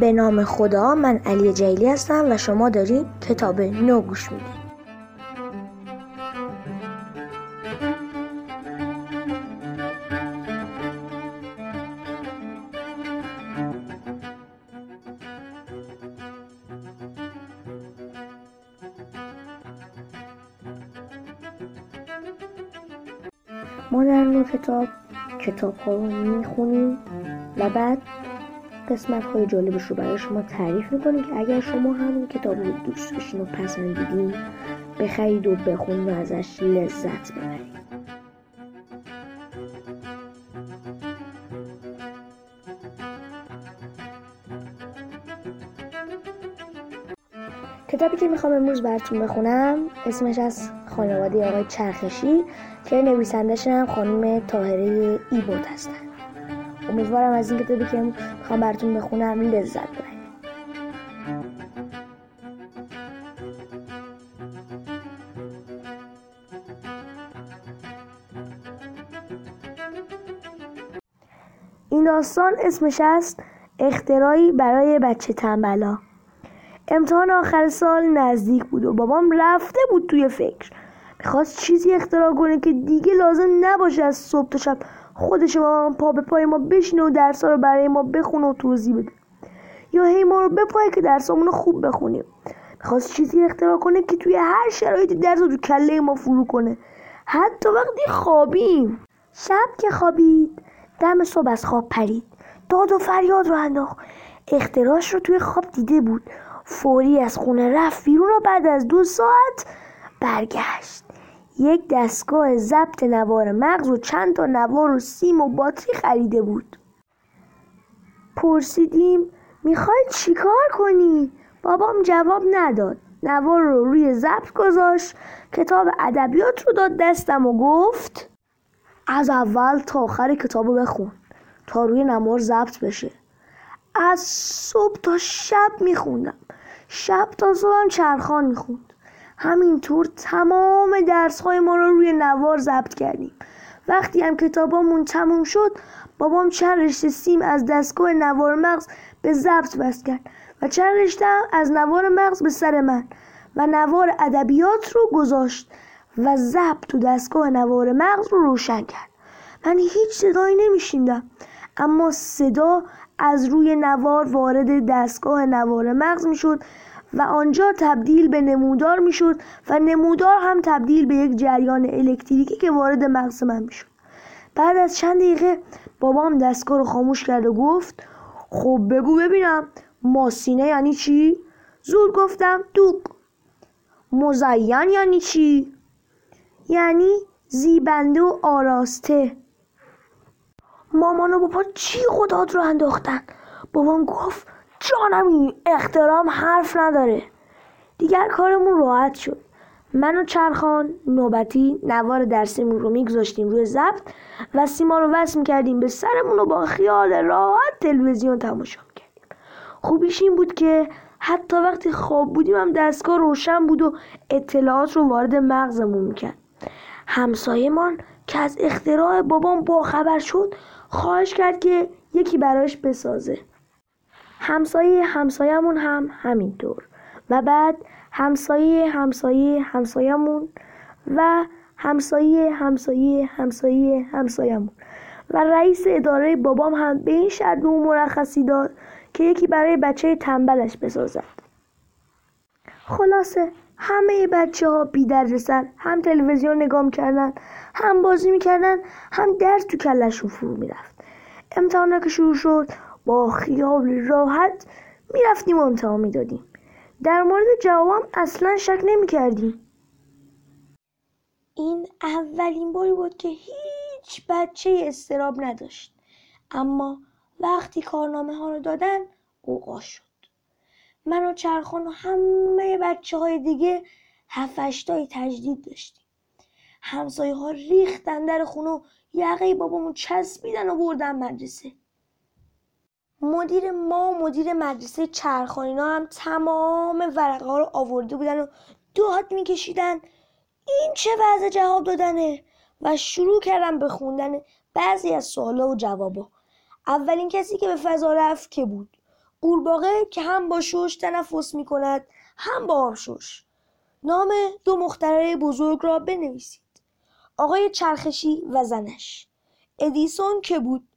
به نام خدا من علی جیلی هستم و شما دارین کتاب نو گوش میدین. ما در نوع کتاب کتاب ها رو می‌خونیم و بعد قسمت های جالبش رو برای شما تعریف می‌کنیم که اگر شما همون کتاب رو دوست داشتین و پسندیدین بخرید و بخونید و ازش لذت ببرید. کتابی که می‌خوام امروز براتون بخونم اسمش از خانواده آقای چرخشی که نویسندش هم خانم تاهره ایبود هستن. امیدوارم از این کتابی که می‌خوام براتون بخونم لذت ببرید. این داستان اسمش است اختراعی برای بچه تنبلا. امتحان آخر سال نزدیک بود و بابام رفته بود توی فکر. می‌خواست چیزی اختراع کنه که دیگه لازم نباشه از صبح تا شب خودش با پا به پای ما بشینه و درسا رو برای ما بخونه و توضیح بده. یا هی ما رو بپایه که درسامون رو خوب بخونیم. می‌خواست چیزی اختراع کنه که توی هر شرایطی درس رو تو کله ما فرو کنه. حتی وقتی خوابیم. شب که خوابید دم صبح از خواب پرید. داد و فریاد رو انداخت. اختراعش رو توی خواب دیده بود. فوری از خونه رفت بیرون و بعد از دو ساعت برگشت. یک دستگاه ضبط نوار مغز و چند تا نوار و سیم و باتری خریده بود. پرسیدیم می‌خوای چیکار کنی؟ بابام جواب نداد. نوار رو روی ضبط گذاشت کتاب ادبیات رو داد دستم و گفت از اول تا آخر کتاب رو بخون تا روی نوار ضبط بشه. از صبح تا شب میخوندم. شب تا صبحم چرخان می‌خوند. همینطور تمام درس های ما رو روی نوار ضبط کردیم. وقتی هم کتابامون تموم شد بابام چند رشته سیم از دستگاه نوار مغز به ضبط بست کرد و چند رشته از نوار مغز به سر من و نوار ادبیات رو گذاشت و ضبط تو دستگاه نوار مغز رو روشن کرد. من هیچ صدایی نمیشیندم اما صدا از روی نوار وارد دستگاه نوار مغز می‌شد و آنجا تبدیل به نمودار می‌شد و نمودار هم تبدیل به یک جریان الکتریکی که وارد مغز من می‌شد بعد از چند دقیقه بابام دستگاه رو خاموش کرد و گفت خب بگو ببینم ماسینه یعنی چی؟ زود گفتم دوق مزین یعنی چی؟ یعنی زیبنده و آراسته مامان و بابا چی خداد رو انداختن بابام گفت جانم این اخترام حرف نداره. دیگر کارمون راحت شد. من و چرخان نوبتی نوار درسیمون رو میگذاشتیم روی ضبط و سیما رو وصل می‌کردیم به سرمون و با خیال راحت تلویزیون تماشا می‌کردیم. خوبیش این بود که حتی وقتی خواب بودیم هم دستگاه روشن بود و اطلاعات رو وارد مغزمون می‌کرد. همسایمان که از اختراع بابام باخبر شد خواهش کرد که یکی برایش بسازه. همسایه همسایمون هم همینطور. و بعد همسایه همسایه همسایمون و همسایه همسایه همسایه همسایمون و رئیس اداره بابام هم به این شرط و مرخصی داد که یکی برای بچه تنبلش بسازد. خلاصه همه بچه ها بی سر هم تلویزیون نگاه می‌کردن هم بازی می‌کردن هم درس تو کلشون فرو می‌رفت. امتحانا که شروع شد با خیال راحت می‌رفتیم و امتحان می‌دادیم. در مورد جوابم اصلا شک نمی‌کردیم. این اولین باری بود که هیچ بچه استراب نداشت. اما وقتی کارنامه ها رو دادن اوقا شد. من و چرخان و همه بچه های دیگه هفتایی تجدید داشتیم. همسایه ها ریختن در خونه و یقه بابامون چسبیدن و بردن مدرسه. مدیر ما و مدیر مدرسه چرخانینا هم تمام ورقه ها رو آورده بودن و داد میکشیدن. این چه وضع جواب دادنه؟ و شروع کردن به خوندن بعضی از سوالا و جوابا. اولین کسی که به فضا رفت که بود؟ قورباغه که هم با شش تنفس می کند هم با آبشوش نام دو مخترع بزرگ را بنویسید. آقای چرخشی و زنش. ادیسون که بود؟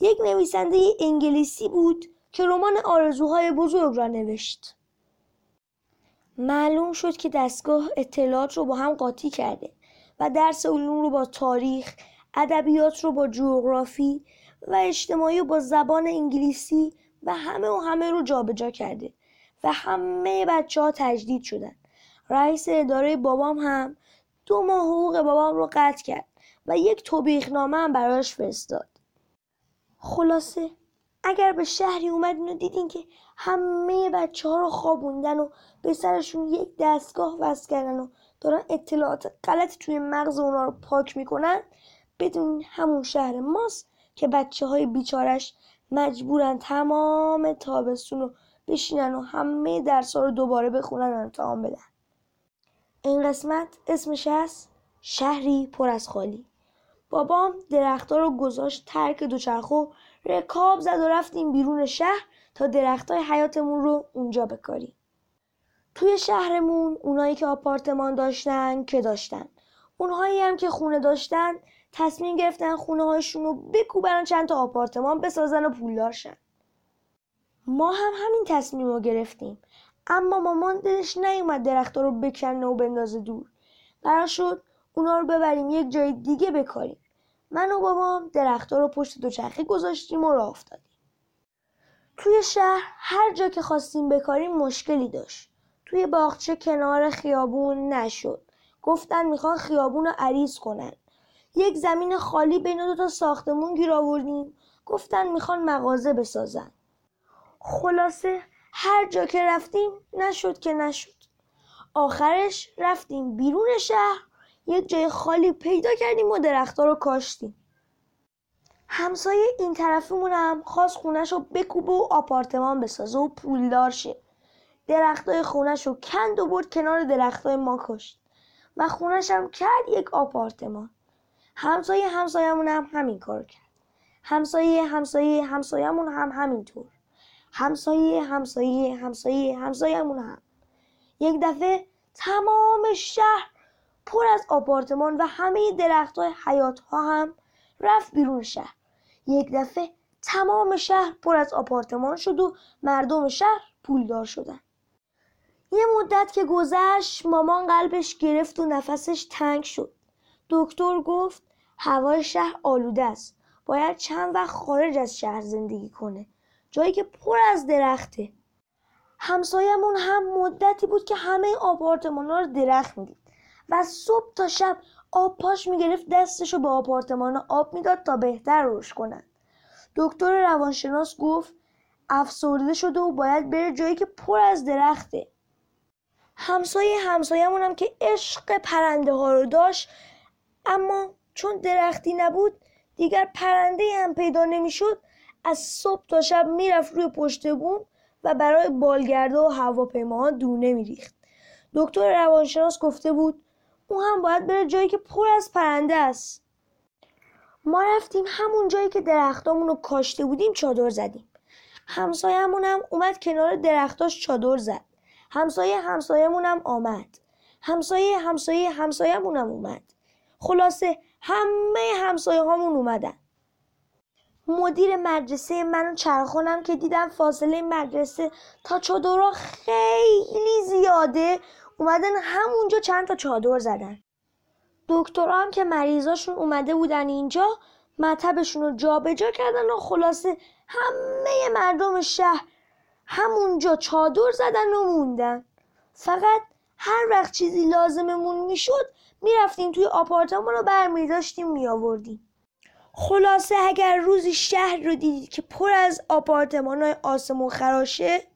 یک نویسنده انگلیسی بود که رمان آرزوهای بزرگ را نوشت. معلوم شد که دستگاه اطلاعات رو با هم قاطی کرده و درس علوم رو با تاریخ ادبیات رو با جغرافی و اجتماعی رو با زبان انگلیسی و همه و همه رو جابجا کرده و همه بچه ها تجدید شدن. رئیس اداره بابام هم دو ماه حقوق بابام رو قطع کرد و یک توبیخ نامه هم براش فرستاد. خلاصه اگر به شهری اومدین و دیدین که همه بچه ها رو خوابوندن و به سرشون یک دستگاه وصل کردن و دارن اطلاعات غلط توی مغز اونا رو پاک می‌کنن بدون همون شهر ماست که بچه های بیچارش مجبورن تمام تابستون رو بشینن و همه درس رو دوباره بخونن و امتحان بدن. این قسمت اسمش هست شهری پر از خالی. بابام درختها رو گذاشت ترک دوچرخه رکاب زد و رفتیم بیرون شهر تا درختای حیاتمون رو اونجا بکاریم. توی شهرمون اونایی که آپارتمان داشتن که داشتن؟ اونهایی هم که خونه داشتن تصمیم گرفتن خونه هاشون رو بکوبن چند تا آپارتمان بسازن و پولدار شن. ما هم همین تصمیم رو گرفتیم. اما مامان دلش نیومد درختها رو بکنه و بندازه دور. قرار شد اونا رو ببریم یک جای دیگه بکاریم. من و بابام درختها رو پشت دوچرخه گذاشتیم و راه افتادیم. توی شهر هر جا که خواستیم بکاریم مشکلی داشت. توی باغچه کنار خیابون نشد. گفتن می‌خوان خیابون رو عریض کنن. یک زمین خالی بین دو تا ساختمون گیر آوردیم. گفتن می‌خوان مغازه بسازن. خلاصه هر جا که رفتیم نشد که نشد. آخرش رفتیم بیرون شهر یک جای خالی پیدا کردیم و درختها رو کاشتیم. همسایه این طرفمون هم خواست خونش رو بکوبه و آپارتمان بسازه و پولدار شه. درختای خونش رو کند و برد کنار درختای ما کشت و خونش هم کرد یک آپارتمان. همسایه همسایمون هم همین کار کرد. همسایه همسایه همسایمون هم همینطور. همسایه همسایه همسایه همسایمون هم. یک دفعه تمام شهر پر از آپارتمان و همه درخت های حیات ها هم رفت بیرون شهر. یک دفعه تمام شهر پر از آپارتمان شد و مردم شهر پولدار شدن. یه مدت که گذشت مامان قلبش گرفت و نفسش تنگ شد. دکتر گفت هوای شهر آلوده است. باید چند وقت خارج از شهر زندگی کنه. جایی که پر از درخته. همسایمون هم مدتی بود که همه آپارتمان ها رو درخت می‌دید. و صبح تا شب آب پاش می‌گرفت دستشو به آپارتمان آب می‌داد تا بهتر روش کنن دکتر روانشناس گفت افسرده شده و باید بره جایی که پر از درخته. همسایه همسایمون هم که عشق پرنده ها رو داشت اما چون درختی نبود دیگر پرنده هم پیدا نمی‌شد از صبح تا شب می‌رفت روی پشت بوم و برای بالگرده و هواپیماها دونه میریخت. دکتر روانشناس گفته بود او هم باید بره جایی که پر از پرنده است. ما رفتیم همون جایی که درختامون رو کاشته بودیم چادر زدیم. همسایه‌مون هم اومد کنار درختاش چادر زد. همسایه همسایه‌مون هم آمد. همسایه همسایه همسایه‌مون هم اومد. خلاصه همه همسایه هامون اومدن. مدیر مدرسه منو چرخونم که دیدم فاصله مدرسه تا چادرها خیلی زیاده. اومدن همونجا چند تا چادر زدن. دکترها هم که مریضاشون اومده بودن اینجا مطبشون رو جابجا کردن و خلاصه همه مردم شهر همونجا چادر زدن و موندن. فقط هر وقت چیزی لازممون می‌شد می‌رفتیم توی آپارتمان رو برمیداشتیم میآوردیم. خلاصه اگر روزی شهر رو دیدید که پر از آپارتمان های آسمون خراشه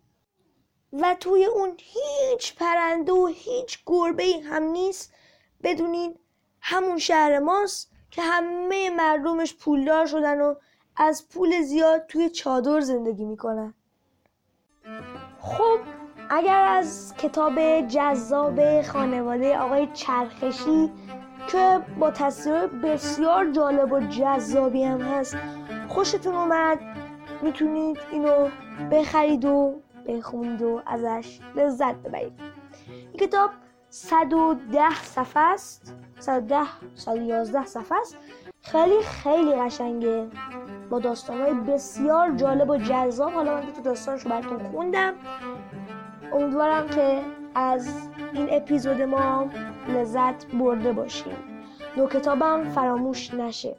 و توی اون هیچ پرنده و هیچ گربه هم نیست. بدونین همون شهر ماست که همه مردمش پولدار شدن و از پول زیاد توی چادر زندگی می‌کنن. خب اگر از کتاب جذاب خانواده آقای چرخشی که با تصویر بسیار جالب و جذابی هم هست خوشتون اومد می‌تونید اینو بخرید و بخونید و ازش لذت ببرید. این کتاب 110 صفحه است. 110 111 صفحه است. خیلی خیلی قشنگه. با داستانهای بسیار جالب و جذاب. حالا من دو داستانش رو براتون خوندم. امیدوارم که از این اپیزود ما لذت برده باشیم نو کتابم فراموش نشه.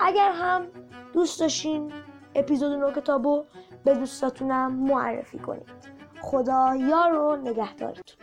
اگر هم دوست داشتین اپیزود نو کتابو به دوستاتونم معرفی کنید. خدا یار و نگهدارتون.